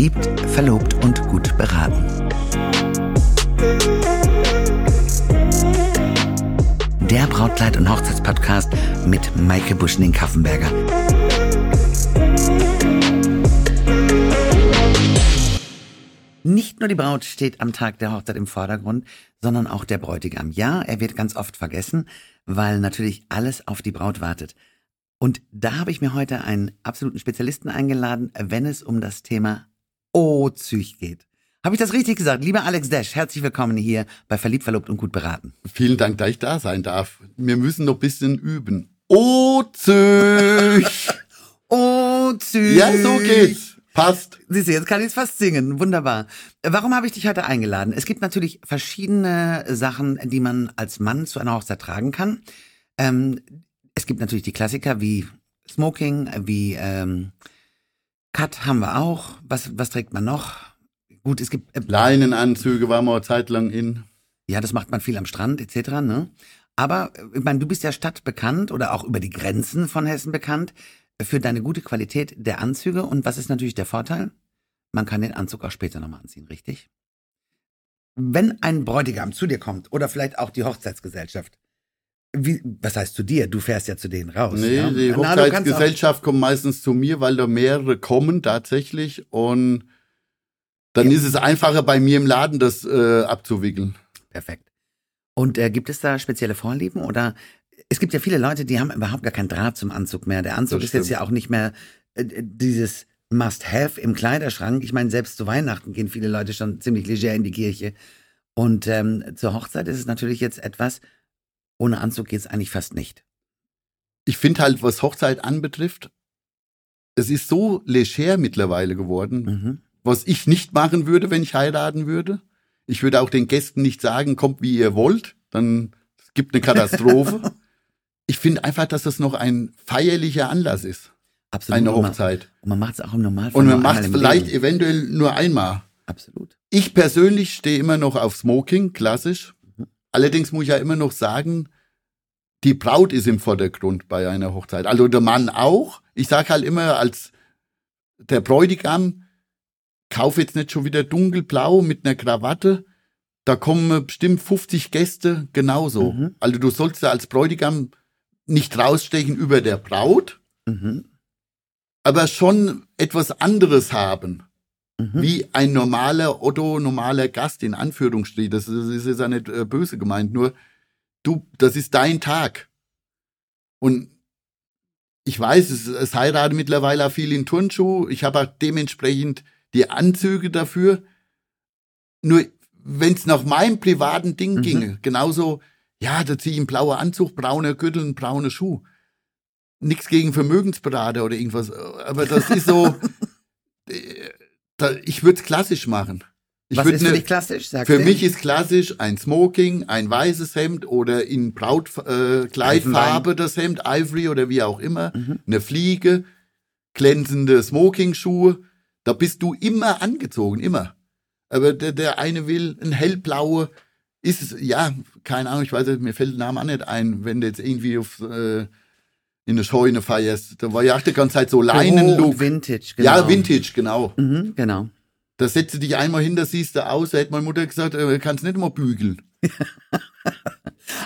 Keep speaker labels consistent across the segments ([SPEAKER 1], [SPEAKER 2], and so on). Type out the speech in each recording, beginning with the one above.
[SPEAKER 1] Verliebt, verlobt und gut beraten. Der Brautkleid- und Hochzeitspodcast mit Maike Buschning-Kaffenberger. Nicht nur die Braut steht am Tag der Hochzeit im Vordergrund, sondern auch der Bräutigam. Ja, er wird ganz oft vergessen, weil natürlich alles auf die Braut wartet. Und da habe ich mir heute einen absoluten Spezialisten eingeladen, wenn es um das Thema O-Züch geht. Habe ich das richtig gesagt? Lieber Alex Dash, herzlich willkommen hier bei Verliebt, Verlobt und Gut beraten.
[SPEAKER 2] Vielen Dank, dass ich da sein darf. Wir müssen noch ein bisschen üben. O-Züch!
[SPEAKER 1] O-Züch!
[SPEAKER 2] Ja, so geht's. Passt.
[SPEAKER 1] Siehst du, jetzt kann ich es fast singen. Wunderbar. Warum habe ich dich heute eingeladen? Es gibt natürlich verschiedene Sachen, die man als Mann zu einer Hochzeit tragen kann. Ähm, es gibt natürlich die Klassiker wie Smoking, wie ähm, Cut haben wir auch. Was, was trägt man noch? Gut, es gibt.
[SPEAKER 2] Äh, Leinenanzüge waren wir Zeit lang in.
[SPEAKER 1] Ja, das macht man viel am Strand etc. Ne? Aber äh, ich meine, du bist ja stadtbekannt oder auch über die Grenzen von Hessen bekannt für deine gute Qualität der Anzüge. Und was ist natürlich der Vorteil? Man kann den Anzug auch später nochmal anziehen, richtig? Wenn ein Bräutigam zu dir kommt oder vielleicht auch die Hochzeitsgesellschaft, wie, was heißt zu dir? Du fährst ja zu denen raus.
[SPEAKER 2] Nee,
[SPEAKER 1] ja?
[SPEAKER 2] die Hochzeitsgesellschaft kommt meistens zu mir, weil da mehrere kommen tatsächlich und dann ja. ist es einfacher bei mir im Laden das äh, abzuwickeln.
[SPEAKER 1] Perfekt. Und äh, gibt es da spezielle Vorlieben oder es gibt ja viele Leute, die haben überhaupt gar keinen Draht zum Anzug mehr. Der Anzug ist jetzt ja auch nicht mehr äh, dieses Must-Have im Kleiderschrank. Ich meine, selbst zu Weihnachten gehen viele Leute schon ziemlich leger in die Kirche. Und ähm, zur Hochzeit ist es natürlich jetzt etwas, ohne Anzug geht es eigentlich fast nicht.
[SPEAKER 2] Ich finde halt, was Hochzeit anbetrifft, es ist so leger mittlerweile geworden, mhm. was ich nicht machen würde, wenn ich heiraten würde. Ich würde auch den Gästen nicht sagen, kommt wie ihr wollt, dann gibt eine Katastrophe. ich finde einfach, dass das noch ein feierlicher Anlass ist.
[SPEAKER 1] Absolut.
[SPEAKER 2] Eine Hochzeit.
[SPEAKER 1] Und man macht es auch im Normalfall.
[SPEAKER 2] Und man macht es vielleicht Leben. eventuell nur einmal.
[SPEAKER 1] Absolut.
[SPEAKER 2] Ich persönlich stehe immer noch auf Smoking, klassisch. Allerdings muss ich ja immer noch sagen, die Braut ist im Vordergrund bei einer Hochzeit. Also der Mann auch. Ich sage halt immer als der Bräutigam, kauf jetzt nicht schon wieder dunkelblau mit einer Krawatte. Da kommen bestimmt 50 Gäste genauso. Mhm. Also du sollst ja als Bräutigam nicht rausstechen über der Braut, mhm. aber schon etwas anderes haben. Mhm. Wie ein normaler Otto, normaler Gast in Anführungsstrichen. Das ist, das ist ja nicht äh, böse gemeint, nur du, das ist dein Tag. Und ich weiß, es, es heiraten mittlerweile auch viel in Turnschuh. Ich habe auch dementsprechend die Anzüge dafür. Nur wenn es nach meinem privaten Ding mhm. ginge, genauso ja, da ziehe ich einen blauer Anzug, braune Gürtel, und braune Schuh. Nix gegen Vermögensberater oder irgendwas. Aber das ist so, äh, ich würde es klassisch machen. Ich
[SPEAKER 1] Was ist für ne, dich klassisch?
[SPEAKER 2] Sag für mich ist klassisch ein Smoking, ein weißes Hemd oder in Brautkleidfarbe äh, das Hemd, Ivory oder wie auch immer, mhm. eine Fliege, glänzende Smoking-Schuhe. Da bist du immer angezogen, immer. Aber der, der eine will ein hellblaue, ist es, ja, keine Ahnung, ich weiß nicht, mir fällt der Name auch nicht ein, wenn du jetzt irgendwie auf, äh, in eine Scheune feierst. Da war ja auch die ganze Zeit so Leinenlook.
[SPEAKER 1] Vintage, genau.
[SPEAKER 2] Ja, Vintage, genau.
[SPEAKER 1] Mhm, genau.
[SPEAKER 2] Da setzt du dich einmal hin, da siehst du aus, da hätte meine Mutter gesagt, äh, kannst nicht immer bügeln.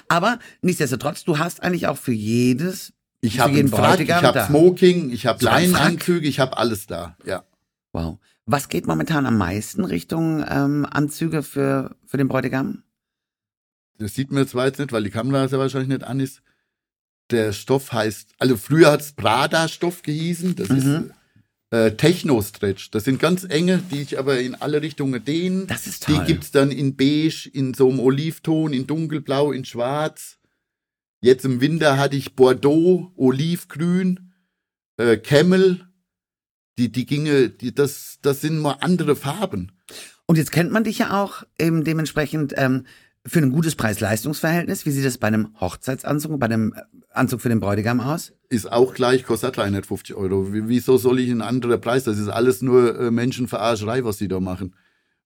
[SPEAKER 1] Aber nichtsdestotrotz, du hast eigentlich auch für jedes
[SPEAKER 2] ich habe einen Frack, ich habe Smoking, ich habe Leinenanzüge, ich habe alles da, ja.
[SPEAKER 1] Wow. Was geht momentan am meisten Richtung ähm, Anzüge für, für den Bräutigam?
[SPEAKER 2] das sieht man zwar jetzt nicht, weil die Kamera sehr wahrscheinlich nicht an ist. Der Stoff heißt, also früher hat es Prada-Stoff gehießen, das mhm. ist äh, Techno-Stretch. Das sind ganz enge, die ich aber in alle Richtungen dehnen.
[SPEAKER 1] Das ist toll.
[SPEAKER 2] Die gibt's dann in beige, in so einem Olivton, in dunkelblau, in schwarz. Jetzt im Winter hatte ich Bordeaux, Olivgrün, äh, Camel. Die, die ginge, die, das, das sind mal andere Farben.
[SPEAKER 1] Und jetzt kennt man dich ja auch eben dementsprechend ähm, für ein gutes Preis-Leistungs-Verhältnis. Wie sieht das bei einem Hochzeitsanzug, bei einem Anzug für den Bräutigam aus?
[SPEAKER 2] Ist auch gleich, kostet 350 Euro. Wieso soll ich einen anderen Preis? Das ist alles nur äh, Menschenverarscherei, was die da machen.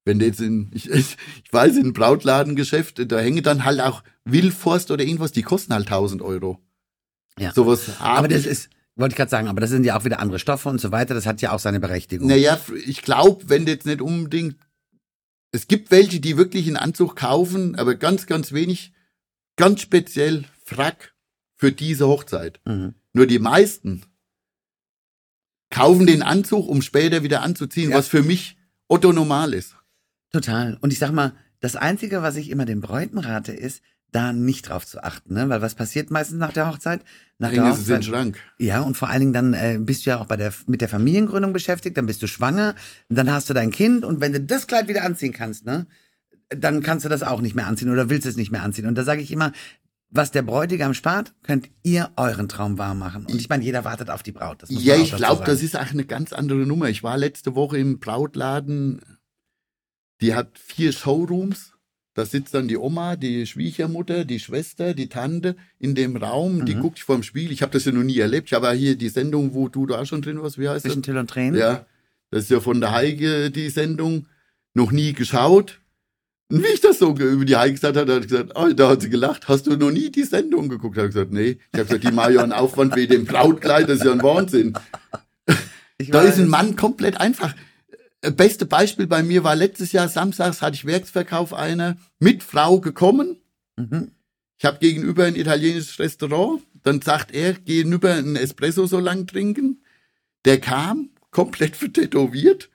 [SPEAKER 2] Wenn jetzt in, ich, ich weiß, in Brautladengeschäft, da hängen dann halt auch Wildforst oder irgendwas, die kosten halt 1000 Euro.
[SPEAKER 1] Ja. Sowas
[SPEAKER 2] Aber das ist,
[SPEAKER 1] Wollte ich gerade sagen, aber das sind ja auch wieder andere Stoffe und so weiter. Das hat ja auch seine Berechtigung.
[SPEAKER 2] Naja, ich glaube, wenn du jetzt nicht unbedingt. Es gibt welche, die wirklich einen Anzug kaufen, aber ganz, ganz wenig, ganz speziell Frack für diese Hochzeit.
[SPEAKER 1] Mhm.
[SPEAKER 2] Nur die meisten kaufen den Anzug, um später wieder anzuziehen,
[SPEAKER 1] Ja.
[SPEAKER 2] was für mich Otto normal ist.
[SPEAKER 1] Total. Und ich sag mal, das Einzige, was ich immer den Bräuten rate, ist, da nicht drauf zu achten, ne? Weil was passiert meistens nach der Hochzeit? Nach der
[SPEAKER 2] Bring es in
[SPEAKER 1] Hochzeit.
[SPEAKER 2] Schrank.
[SPEAKER 1] Ja, und vor allen Dingen dann äh, bist du ja auch bei der mit der Familiengründung beschäftigt, dann bist du schwanger, dann hast du dein Kind und wenn du das Kleid wieder anziehen kannst, ne, dann kannst du das auch nicht mehr anziehen oder willst es nicht mehr anziehen. Und da sage ich immer, was der Bräutigam spart, könnt ihr euren Traum wahr machen. Und ich meine, jeder wartet auf die Braut.
[SPEAKER 2] Ja, ich glaube, das ist auch eine ganz andere Nummer. Ich war letzte Woche im Brautladen, die hat vier Showrooms. Da sitzt dann die Oma, die Schwiegermutter, die Schwester, die Tante in dem Raum, die
[SPEAKER 1] Mhm.
[SPEAKER 2] guckt vorm Spiel. Ich habe das ja noch nie erlebt. Ich habe ja hier die Sendung, wo du da schon drin warst, wie heißt das?
[SPEAKER 1] zwischen Till und Tränen.
[SPEAKER 2] Ja, das ist ja von der Heike die Sendung. Noch nie geschaut. Und wie ich das so über die Heike gesagt habe, hat gesagt, oh, da hat sie gelacht, hast du noch nie die Sendung geguckt? Da habe ich gesagt, nee. Ich habe gesagt, die machen ja einen Aufwand wegen dem Brautkleid, das ist ja ein Wahnsinn. Da ist ein Mann komplett einfach. Äh, Beste Beispiel bei mir war letztes Jahr samstags hatte ich Werksverkauf einer mit Frau gekommen.
[SPEAKER 1] Mhm.
[SPEAKER 2] Ich habe gegenüber ein italienisches Restaurant. Dann sagt er, geh hinüber einen Espresso so lang trinken. Der kam, komplett vertätowiert.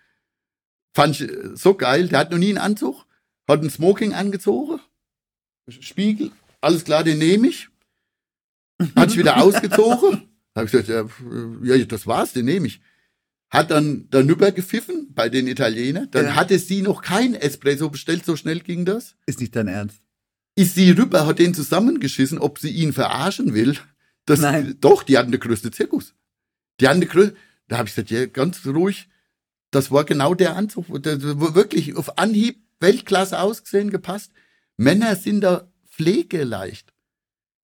[SPEAKER 2] Fand ich äh, so geil. Der hat noch nie einen Anzug. Hat ein Smoking angezogen. Spiegel. Alles klar, den nehme ich. Hat sich wieder ausgezogen. Hab ich gesagt, ja, ja, das war's, den nehme ich. Hat dann darüber gepfiffen bei den Italienern. Dann
[SPEAKER 1] Ja.
[SPEAKER 2] hatte sie noch kein Espresso bestellt, so schnell ging das
[SPEAKER 1] Ist nicht dein Ernst.
[SPEAKER 2] ist sie rüber, hat den zusammengeschissen, ob sie ihn verarschen will. Das,
[SPEAKER 1] Nein.
[SPEAKER 2] Doch, die hatten der größte Zirkus. Die hatten der größte, da habe ich gesagt, ja, ganz ruhig, das war genau der Anzug, war wirklich auf Anhieb Weltklasse ausgesehen, gepasst. Männer sind da pflegeleicht.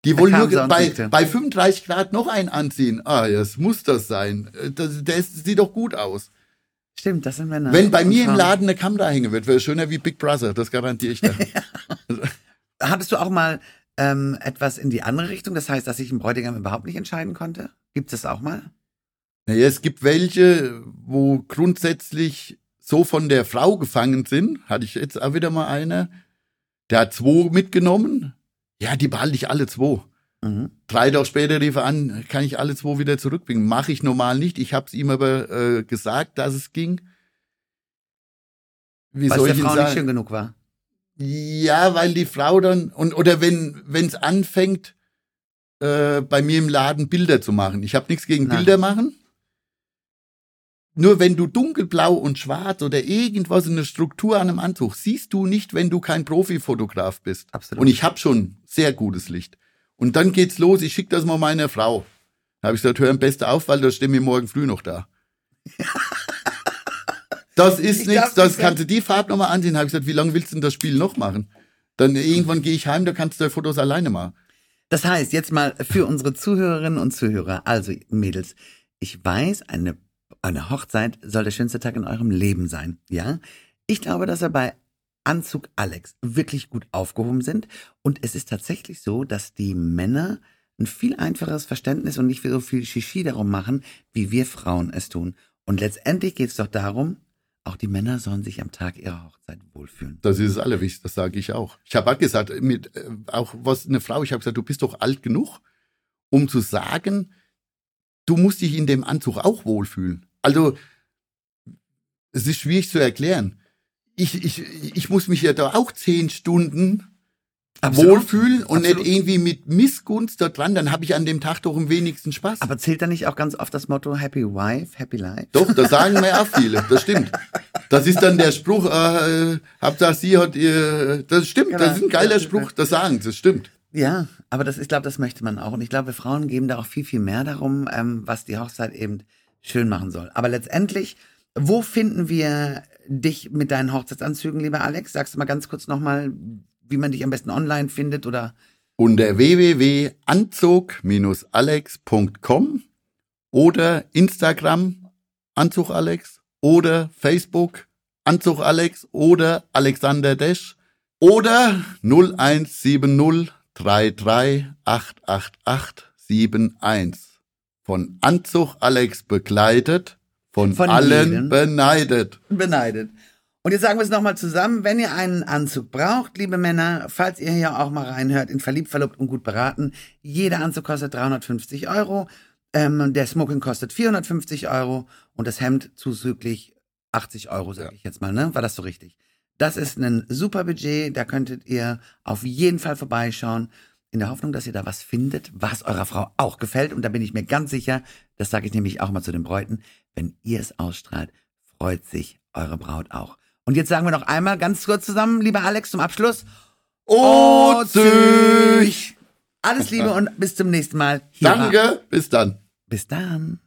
[SPEAKER 2] Die wollen nur bei, bei 35 Grad noch einen anziehen. Ah, ja, es muss das sein. Äh, Das, der ist, sieht doch gut aus.
[SPEAKER 1] Stimmt, das sind Männer.
[SPEAKER 2] Wenn bei mir im. Laden eine Kamera hängen wird, wäre es schöner wie Big Brother, das garantiere ich dir.
[SPEAKER 1] Hattest du auch mal ähm, etwas in die andere Richtung? Das heißt, dass sich ein Bräutigam überhaupt nicht entscheiden konnte? Gibt es auch mal?
[SPEAKER 2] Naja, es gibt welche, wo grundsätzlich so von der Frau gefangen sind. Hatte ich jetzt auch wieder mal eine. Der hat zwei mitgenommen. Ja, die behalte ich alle zwei.
[SPEAKER 1] Mhm.
[SPEAKER 2] Drei Tage später rief er an, kann ich alle zwei wieder zurückbringen. Mache ich normal nicht. Ich habe es ihm aber äh, gesagt, dass es ging. Wie
[SPEAKER 1] Weil
[SPEAKER 2] soll
[SPEAKER 1] es der Frau nicht schön
[SPEAKER 2] sagen?
[SPEAKER 1] genug war.
[SPEAKER 2] Ja, weil die Frau dann und oder wenn wenn's anfängt äh, bei mir im Laden Bilder zu machen. Ich habe nichts gegen
[SPEAKER 1] Nein.
[SPEAKER 2] Bilder machen. Nur wenn du dunkelblau und schwarz oder irgendwas in der Struktur an einem Anzug siehst du nicht, wenn du kein Profifotograf bist.
[SPEAKER 1] Absolut.
[SPEAKER 2] Und ich habe schon sehr gutes Licht. Und dann geht's los. Ich schicke das mal meiner Frau. Da habe ich gesagt, hör am besten auf, weil das stehen wir morgen früh noch da. Das ist
[SPEAKER 1] Ich
[SPEAKER 2] nichts, das
[SPEAKER 1] nicht
[SPEAKER 2] kannst du die Farbe nochmal ansehen. Habe ich gesagt, wie lange willst du denn das Spiel noch machen? Dann irgendwann gehe ich heim, da kannst du deine Fotos alleine machen.
[SPEAKER 1] Das heißt, jetzt mal für unsere Zuhörerinnen und Zuhörer, also Mädels, ich weiß, eine, eine Hochzeit soll der schönste Tag in eurem Leben sein, ja? Ich glaube, dass wir bei Anzug Alex wirklich gut aufgehoben sind und es ist tatsächlich so, dass die Männer ein viel einfacheres Verständnis und nicht so viel Shishi darum machen, wie wir Frauen es tun. Und letztendlich geht es doch darum, auch die Männer sollen sich am Tag ihrer Hochzeit wohlfühlen.
[SPEAKER 2] Das ist das Allerwichtigste, das sage ich auch. Ich habe auch gesagt, mit, äh, auch was eine Frau, ich habe gesagt, du bist doch alt genug, um zu sagen, du musst dich in dem Anzug auch wohlfühlen. Also, es ist schwierig zu erklären. Ich, ich, ich muss mich ja da auch zehn Stunden wohlfühlen und
[SPEAKER 1] Absolut.
[SPEAKER 2] nicht irgendwie mit Missgunst da dran, dann habe ich an dem Tag doch am wenigsten Spaß.
[SPEAKER 1] Aber zählt da nicht auch ganz oft das Motto Happy Wife, Happy Life?
[SPEAKER 2] Doch, das sagen mir auch viele, das stimmt. Das ist dann der Spruch, äh, Hauptsache sie hat ihr, das stimmt, das ist ein geiler Spruch, das sagen sie, das stimmt.
[SPEAKER 1] Ja, aber das, ich glaube, das möchte man auch. Und ich glaube, Frauen geben da auch viel, viel mehr darum, ähm, was die Hochzeit eben schön machen soll. Aber letztendlich, wo finden wir dich mit deinen Hochzeitsanzügen, lieber Alex? Sagst du mal ganz kurz nochmal, wie man dich am besten online findet oder
[SPEAKER 2] Unter www.anzug-alex.com oder Instagram Anzug Alex oder Facebook Anzug Alex oder Alexander Desch oder 0170 33 888 71. Von Anzug Alex begleitet, von,
[SPEAKER 1] Von
[SPEAKER 2] allen
[SPEAKER 1] jedem.
[SPEAKER 2] beneidet.
[SPEAKER 1] beneidet. Und jetzt sagen wir es nochmal zusammen, wenn ihr einen Anzug braucht, liebe Männer, falls ihr hier auch mal reinhört, in Verliebt, Verlobt und gut beraten, jeder Anzug kostet 350 Euro, ähm, der Smoking kostet 450 Euro und das Hemd zuzüglich 80 Euro, sage
[SPEAKER 2] Ja.
[SPEAKER 1] ich jetzt mal, ne? War das so richtig? Das ist ein super Budget, da könntet ihr auf jeden Fall vorbeischauen, in der Hoffnung, dass ihr da was findet, was eurer Frau auch gefällt. Und da bin ich mir ganz sicher, das sage ich nämlich auch mal zu den Bräuten, wenn ihr es ausstrahlt, freut sich eure Braut auch. Und jetzt sagen wir noch einmal ganz kurz zusammen, lieber Alex, zum Abschluss.
[SPEAKER 2] Oh, Züch!
[SPEAKER 1] Alles Liebe und bis zum nächsten Mal. Hier war-
[SPEAKER 2] Danke, bis dann.
[SPEAKER 1] Bis dann.